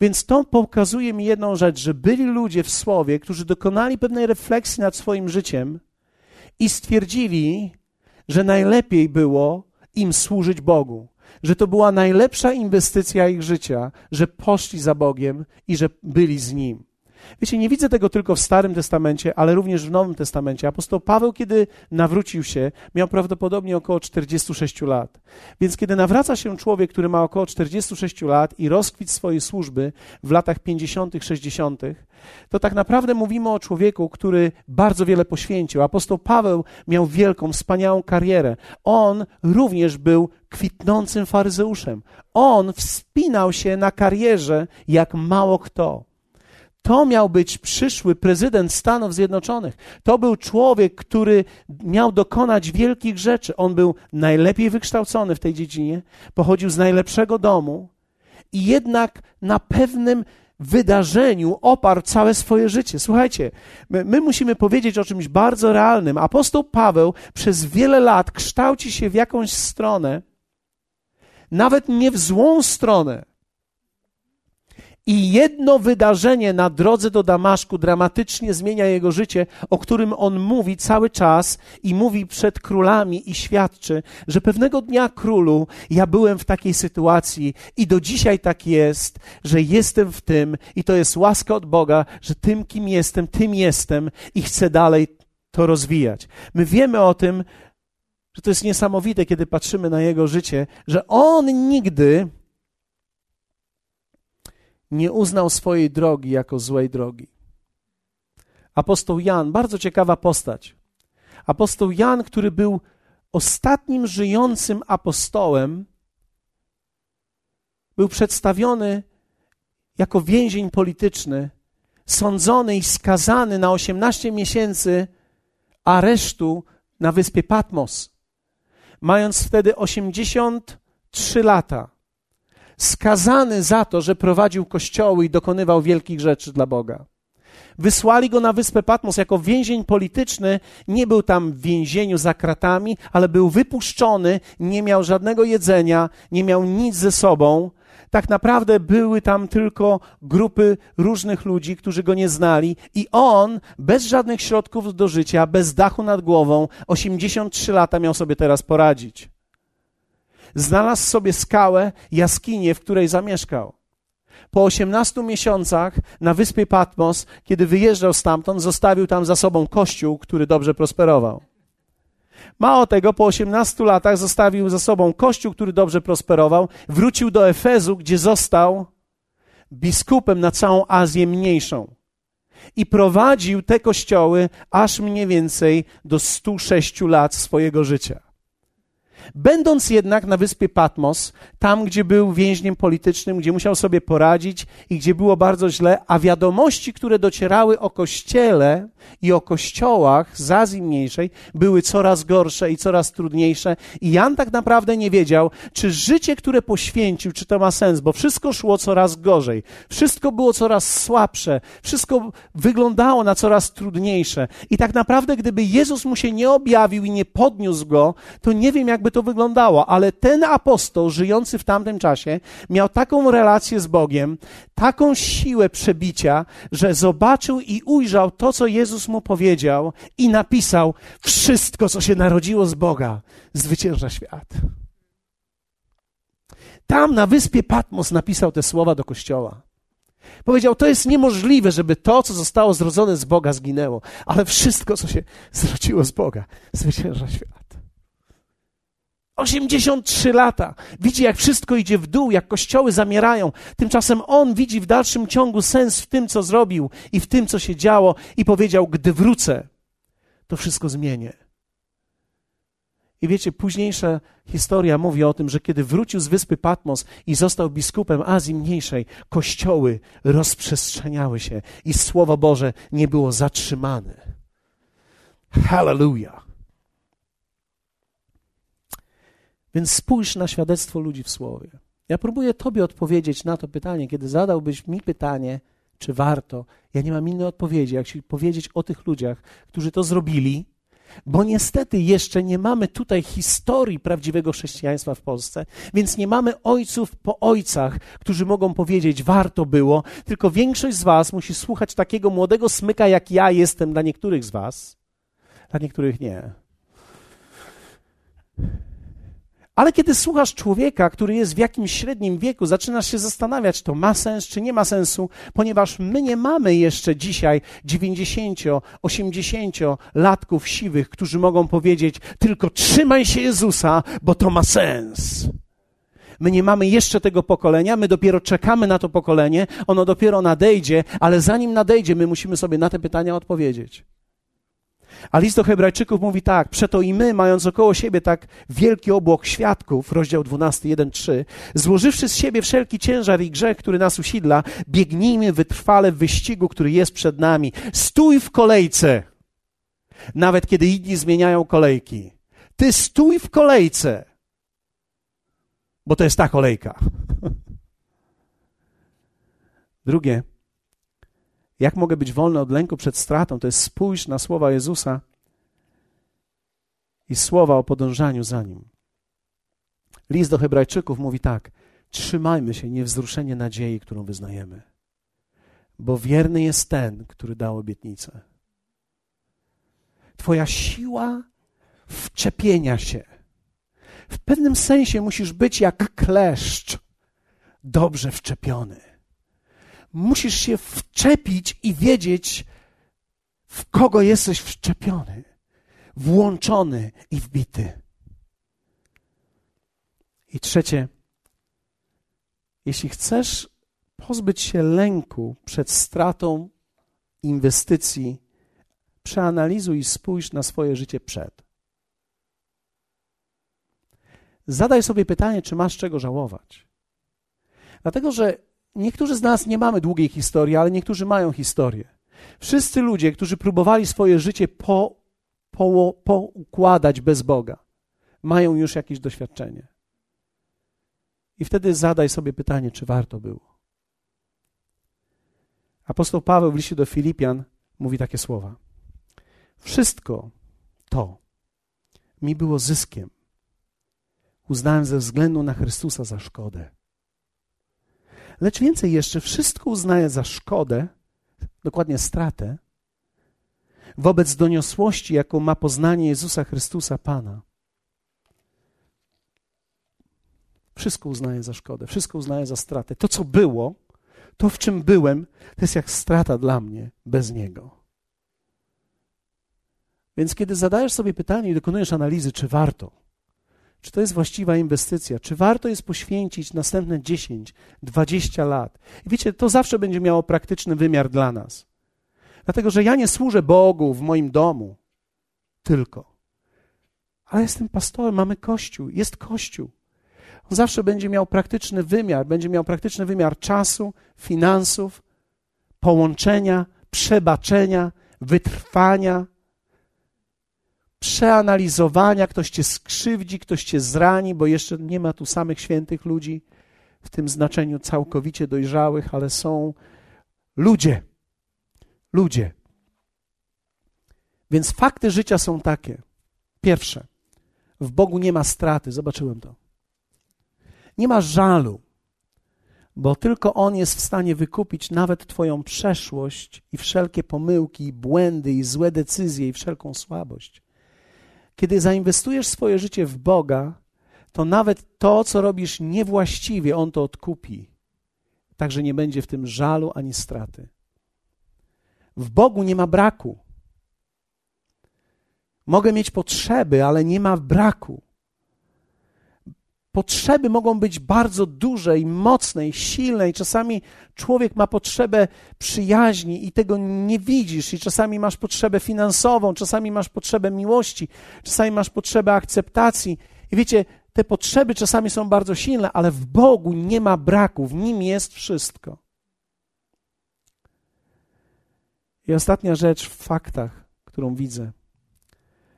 Więc to pokazuje mi jedną rzecz, że byli ludzie w słowie, którzy dokonali pewnej refleksji nad swoim życiem i stwierdzili, że najlepiej było im służyć Bogu, że to była najlepsza inwestycja ich życia, że poszli za Bogiem i że byli z Nim. Wiecie, nie widzę tego tylko w Starym Testamencie, ale również w Nowym Testamencie. Apostoł Paweł, kiedy nawrócił się, miał prawdopodobnie około 46 lat. Więc kiedy nawraca się człowiek, który ma około 46 lat i rozkwit swojej służby w latach 50., 60., to tak naprawdę mówimy o człowieku, który bardzo wiele poświęcił. Apostoł Paweł miał wielką, wspaniałą karierę. On również był kwitnącym faryzeuszem. On wspinał się na karierze jak mało kto. To miał być przyszły prezydent Stanów Zjednoczonych. To był człowiek, który miał dokonać wielkich rzeczy. On był najlepiej wykształcony w tej dziedzinie, pochodził z najlepszego domu i jednak na pewnym wydarzeniu oparł całe swoje życie. Słuchajcie, my, my, musimy powiedzieć o czymś bardzo realnym. Apostoł Paweł przez wiele lat kształci się w jakąś stronę, nawet nie w złą stronę. I jedno wydarzenie na drodze do Damaszku dramatycznie zmienia jego życie, o którym on mówi cały czas i mówi przed królami i świadczy, że pewnego dnia królu ja byłem w takiej sytuacji i do dzisiaj tak jest, że jestem w tym i to jest łaska od Boga, że tym, kim jestem, tym jestem i chcę dalej to rozwijać. My wiemy o tym, że to jest niesamowite, kiedy patrzymy na jego życie, że on nigdy nie uznał swojej drogi jako złej drogi. Apostoł Jan, bardzo ciekawa postać. Apostoł Jan, który był ostatnim żyjącym apostołem, był przedstawiony jako więzień polityczny, sądzony i skazany na 18 miesięcy aresztu na wyspie Patmos, mając wtedy 83 lata skazany za to, że prowadził kościoły i dokonywał wielkich rzeczy dla Boga. Wysłali go na wyspę Patmos jako więzień polityczny. Nie był tam w więzieniu za kratami, ale był wypuszczony, nie miał żadnego jedzenia, nie miał nic ze sobą. Tak naprawdę były tam tylko grupy różnych ludzi, którzy go nie znali, i on, bez żadnych środków do życia, bez dachu nad głową, 83 lata miał sobie teraz poradzić znalazł sobie skałę, jaskinię, w której zamieszkał. Po 18 miesiącach na wyspie Patmos, kiedy wyjeżdżał stamtąd, zostawił tam za sobą kościół, który dobrze prosperował. Mało tego, po 18 latach zostawił za sobą kościół, który dobrze prosperował, wrócił do Efezu, gdzie został biskupem na całą Azję Mniejszą. I prowadził te kościoły aż mniej więcej do 106 lat swojego życia. Będąc jednak na wyspie Patmos, tam gdzie był więźniem politycznym, gdzie musiał sobie poradzić i gdzie było bardzo źle, a wiadomości, które docierały o kościele i o kościołach z Azji Mniejszej, były coraz gorsze i coraz trudniejsze. I Jan tak naprawdę nie wiedział, czy życie, które poświęcił, czy to ma sens, bo wszystko szło coraz gorzej, wszystko było coraz słabsze, wszystko wyglądało na coraz trudniejsze. I tak naprawdę, gdyby Jezus mu się nie objawił i nie podniósł go, to nie wiem, jak jakby to wyglądało, ale ten apostoł żyjący w tamtym czasie miał taką relację z Bogiem, taką siłę przebicia, że zobaczył i ujrzał to, co Jezus mu powiedział i napisał: Wszystko, co się narodziło z Boga, zwycięża świat. Tam na wyspie Patmos napisał te słowa do kościoła. Powiedział: To jest niemożliwe, żeby to, co zostało zrodzone z Boga, zginęło, ale wszystko, co się zrodziło z Boga, zwycięża świat. 83 lata. Widzi, jak wszystko idzie w dół, jak kościoły zamierają. Tymczasem on widzi w dalszym ciągu sens w tym, co zrobił i w tym, co się działo, i powiedział: Gdy wrócę, to wszystko zmienię. I wiecie, późniejsza historia mówi o tym, że kiedy wrócił z wyspy Patmos i został biskupem Azji Mniejszej, kościoły rozprzestrzeniały się i Słowo Boże nie było zatrzymane. Hallelujah. Więc spójrz na świadectwo ludzi w Słowie. Ja próbuję Tobie odpowiedzieć na to pytanie, kiedy zadałbyś mi pytanie, czy warto. Ja nie mam innej odpowiedzi, jak się powiedzieć o tych ludziach, którzy to zrobili bo niestety jeszcze nie mamy tutaj historii prawdziwego chrześcijaństwa w Polsce, więc nie mamy ojców po ojcach, którzy mogą powiedzieć, warto było, tylko większość z Was musi słuchać takiego młodego smyka, jak ja jestem dla niektórych z Was, dla niektórych nie. Ale kiedy słuchasz człowieka, który jest w jakimś średnim wieku, zaczynasz się zastanawiać, to ma sens, czy nie ma sensu, ponieważ my nie mamy jeszcze dzisiaj 90, 80 latków siwych, którzy mogą powiedzieć, tylko trzymaj się Jezusa, bo to ma sens. My nie mamy jeszcze tego pokolenia, my dopiero czekamy na to pokolenie, ono dopiero nadejdzie, ale zanim nadejdzie, my musimy sobie na te pytania odpowiedzieć. A list do Hebrajczyków mówi tak: Przeto i my, mając około siebie tak wielki obłok świadków, rozdział 12, 1, 3, złożywszy z siebie wszelki ciężar i grzech, który nas usidla, biegnijmy wytrwale w wyścigu, który jest przed nami. Stój w kolejce, nawet kiedy inni zmieniają kolejki. Ty stój w kolejce, bo to jest ta kolejka. Drugie, jak mogę być wolny od lęku przed stratą? To jest spójrz na słowa Jezusa i słowa o podążaniu za Nim. List do Hebrajczyków mówi tak: Trzymajmy się niewzruszenie nadziei, którą wyznajemy, bo wierny jest ten, który dał obietnicę. Twoja siła wczepienia się. W pewnym sensie musisz być jak kleszcz, dobrze wczepiony musisz się wczepić i wiedzieć, w kogo jesteś wczepiony, włączony i wbity. I trzecie, jeśli chcesz pozbyć się lęku przed stratą inwestycji, przeanalizuj i spójrz na swoje życie przed. Zadaj sobie pytanie, czy masz czego żałować. Dlatego, że niektórzy z nas nie mamy długiej historii, ale niektórzy mają historię. Wszyscy ludzie, którzy próbowali swoje życie po, po, poukładać bez Boga, mają już jakieś doświadczenie. I wtedy zadaj sobie pytanie, czy warto było. Apostoł Paweł w liście do Filipian mówi takie słowa. Wszystko to mi było zyskiem. Uznałem ze względu na Chrystusa za szkodę. Lecz więcej jeszcze, wszystko uznaje za szkodę, dokładnie stratę, wobec doniosłości, jaką ma poznanie Jezusa Chrystusa Pana. Wszystko uznaje za szkodę, wszystko uznaje za stratę. To, co było, to, w czym byłem, to jest jak strata dla mnie bez Niego. Więc kiedy zadajesz sobie pytanie i dokonujesz analizy, czy warto, czy to jest właściwa inwestycja? Czy warto jest poświęcić następne 10, 20 lat? I wiecie, to zawsze będzie miało praktyczny wymiar dla nas. Dlatego, że ja nie służę Bogu w moim domu tylko. Ale jestem pastorem, mamy kościół, jest kościół. On zawsze będzie miał praktyczny wymiar, będzie miał praktyczny wymiar czasu, finansów, połączenia, przebaczenia, wytrwania, przeanalizowania, ktoś cię skrzywdzi, ktoś cię zrani, bo jeszcze nie ma tu samych świętych ludzi w tym znaczeniu całkowicie dojrzałych, ale są ludzie. Ludzie. Więc fakty życia są takie. Pierwsze, W Bogu nie ma straty, zobaczyłem to. Nie ma żalu, bo tylko On jest w stanie wykupić nawet Twoją przeszłość i wszelkie pomyłki, i błędy, i złe decyzje, i wszelką słabość. Kiedy zainwestujesz swoje życie w Boga, to nawet to, co robisz niewłaściwie, On to odkupi. Także nie będzie w tym żalu ani straty. W Bogu nie ma braku. Mogę mieć potrzeby, ale nie ma braku. Potrzeby mogą być bardzo duże i mocne i silne, i czasami człowiek ma potrzebę przyjaźni i tego nie widzisz, i czasami masz potrzebę finansową, czasami masz potrzebę miłości, czasami masz potrzebę akceptacji. I wiecie, te potrzeby czasami są bardzo silne, ale w Bogu nie ma braku, w nim jest wszystko. I ostatnia rzecz w faktach, którą widzę.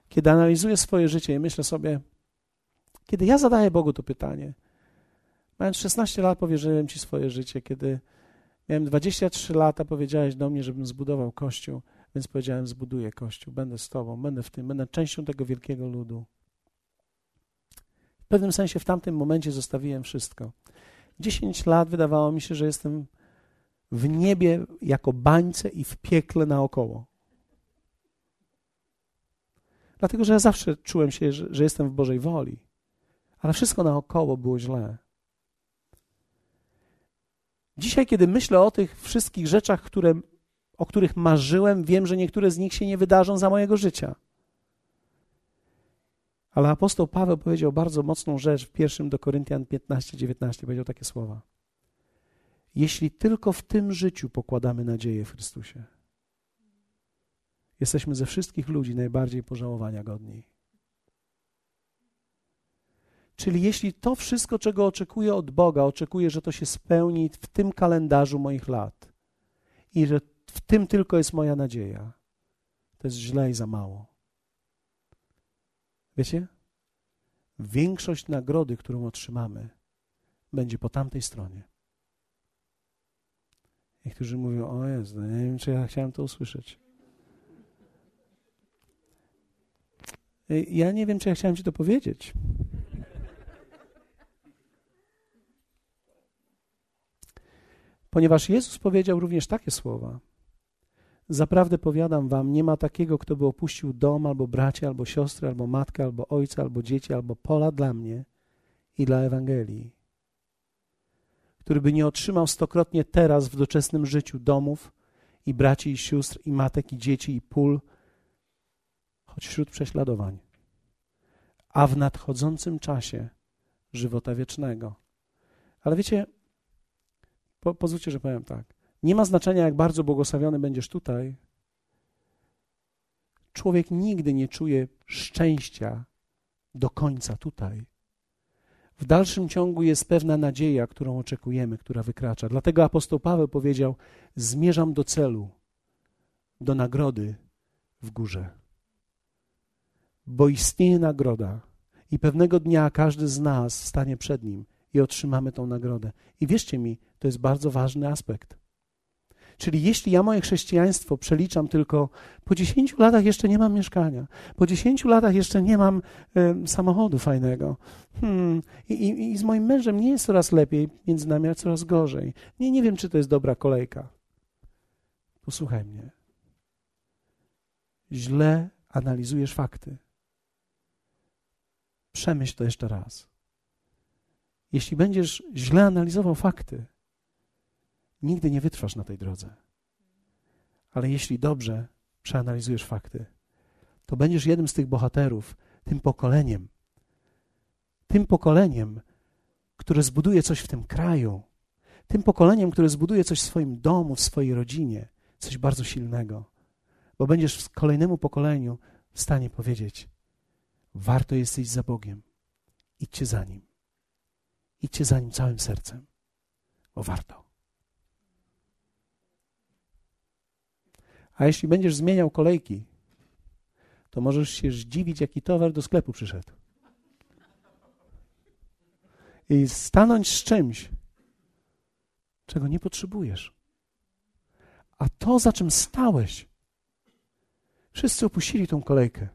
Kiedy analizuję swoje życie i myślę sobie, kiedy ja zadaję Bogu to pytanie, mając 16 lat powierzyłem Ci swoje życie, kiedy miałem 23 lata, powiedziałeś do mnie, żebym zbudował kościół, więc powiedziałem, zbuduję kościół, będę z Tobą, będę w tym, będę częścią tego wielkiego ludu. W pewnym sensie w tamtym momencie zostawiłem wszystko. 10 lat wydawało mi się, że jestem w niebie jako bańce i w piekle naokoło. Dlatego, że ja zawsze czułem się, że, że jestem w Bożej woli, ale wszystko naokoło było źle. Dzisiaj, kiedy myślę o tych wszystkich rzeczach, które, o których marzyłem, wiem, że niektóre z nich się nie wydarzą za mojego życia. Ale apostoł Paweł powiedział bardzo mocną rzecz w 1 do Koryntian 15-19. Powiedział takie słowa. Jeśli tylko w tym życiu pokładamy nadzieję w Chrystusie, jesteśmy ze wszystkich ludzi najbardziej pożałowania godni. Czyli jeśli to wszystko, czego oczekuję od Boga, oczekuję, że to się spełni w tym kalendarzu moich lat i że w tym tylko jest moja nadzieja, to jest źle i za mało. Wiecie? Większość nagrody, którą otrzymamy, będzie po tamtej stronie. Niektórzy mówią, o Jezu, nie wiem, czy ja chciałem to usłyszeć. Ja nie wiem, czy ja chciałem Ci to powiedzieć. Ponieważ Jezus powiedział również takie słowa. Zaprawdę powiadam wam, nie ma takiego, kto by opuścił dom, albo bracia, albo siostry, albo matkę, albo ojca, albo dzieci, albo pola dla mnie i dla Ewangelii, który by nie otrzymał stokrotnie teraz w doczesnym życiu domów i braci i sióstr, i matek, i dzieci, i pól, choć wśród prześladowań, a w nadchodzącym czasie żywota wiecznego. Ale wiecie, po, pozwólcie, że powiem tak. Nie ma znaczenia, jak bardzo błogosławiony będziesz tutaj. Człowiek nigdy nie czuje szczęścia do końca tutaj. W dalszym ciągu jest pewna nadzieja, którą oczekujemy, która wykracza. Dlatego apostoł Paweł powiedział: Zmierzam do celu, do nagrody w górze. Bo istnieje nagroda, i pewnego dnia każdy z nas stanie przed nim i otrzymamy tą nagrodę. I wierzcie mi, to jest bardzo ważny aspekt. Czyli jeśli ja moje chrześcijaństwo przeliczam tylko po 10 latach jeszcze nie mam mieszkania, po 10 latach jeszcze nie mam y, samochodu fajnego hmm, i, i, i, z moim mężem nie jest coraz lepiej, między nami, a coraz gorzej. Nie, nie wiem, czy to jest dobra kolejka. Posłuchaj mnie. Źle analizujesz fakty. Przemyśl to jeszcze raz. Jeśli będziesz źle analizował fakty, nigdy nie wytrwasz na tej drodze. Ale jeśli dobrze przeanalizujesz fakty, to będziesz jednym z tych bohaterów, tym pokoleniem, tym pokoleniem, które zbuduje coś w tym kraju, tym pokoleniem, które zbuduje coś w swoim domu, w swojej rodzinie, coś bardzo silnego. Bo będziesz kolejnemu pokoleniu w stanie powiedzieć: Warto jest iść za Bogiem, idźcie za nim. Idźcie za nim całym sercem, bo warto. A jeśli będziesz zmieniał kolejki, to możesz się zdziwić, jaki towar do sklepu przyszedł. I stanąć z czymś, czego nie potrzebujesz. A to, za czym stałeś, wszyscy opuścili tą kolejkę.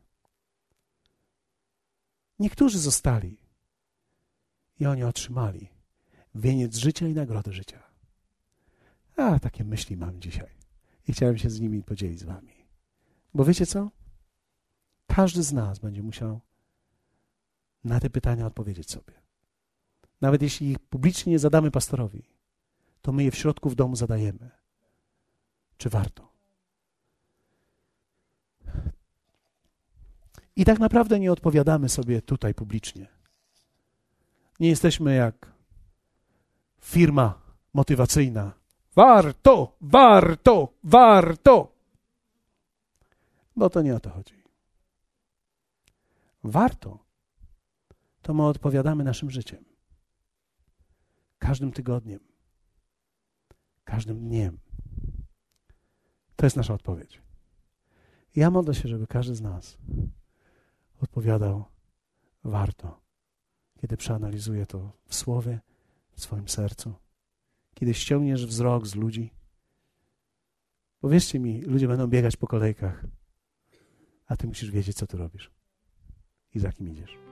Niektórzy zostali i oni otrzymali wieniec życia i nagrodę życia. A takie myśli mam dzisiaj i chciałem się z nimi podzielić z Wami. Bo wiecie co? Każdy z nas będzie musiał na te pytania odpowiedzieć sobie. Nawet jeśli ich publicznie nie zadamy pastorowi, to my je w środku w domu zadajemy. Czy warto? I tak naprawdę nie odpowiadamy sobie tutaj publicznie. Nie jesteśmy jak firma motywacyjna. Warto, warto, warto. Bo to nie o to chodzi. Warto. To my odpowiadamy naszym życiem. Każdym tygodniem. Każdym dniem. To jest nasza odpowiedź. Ja modlę się, żeby każdy z nas odpowiadał warto, kiedy przeanalizuje to w słowie, w swoim sercu, kiedy ściągniesz wzrok z ludzi. Bo wierzcie mi, ludzie będą biegać po kolejkach, a ty musisz wiedzieć, co tu robisz i za kim idziesz.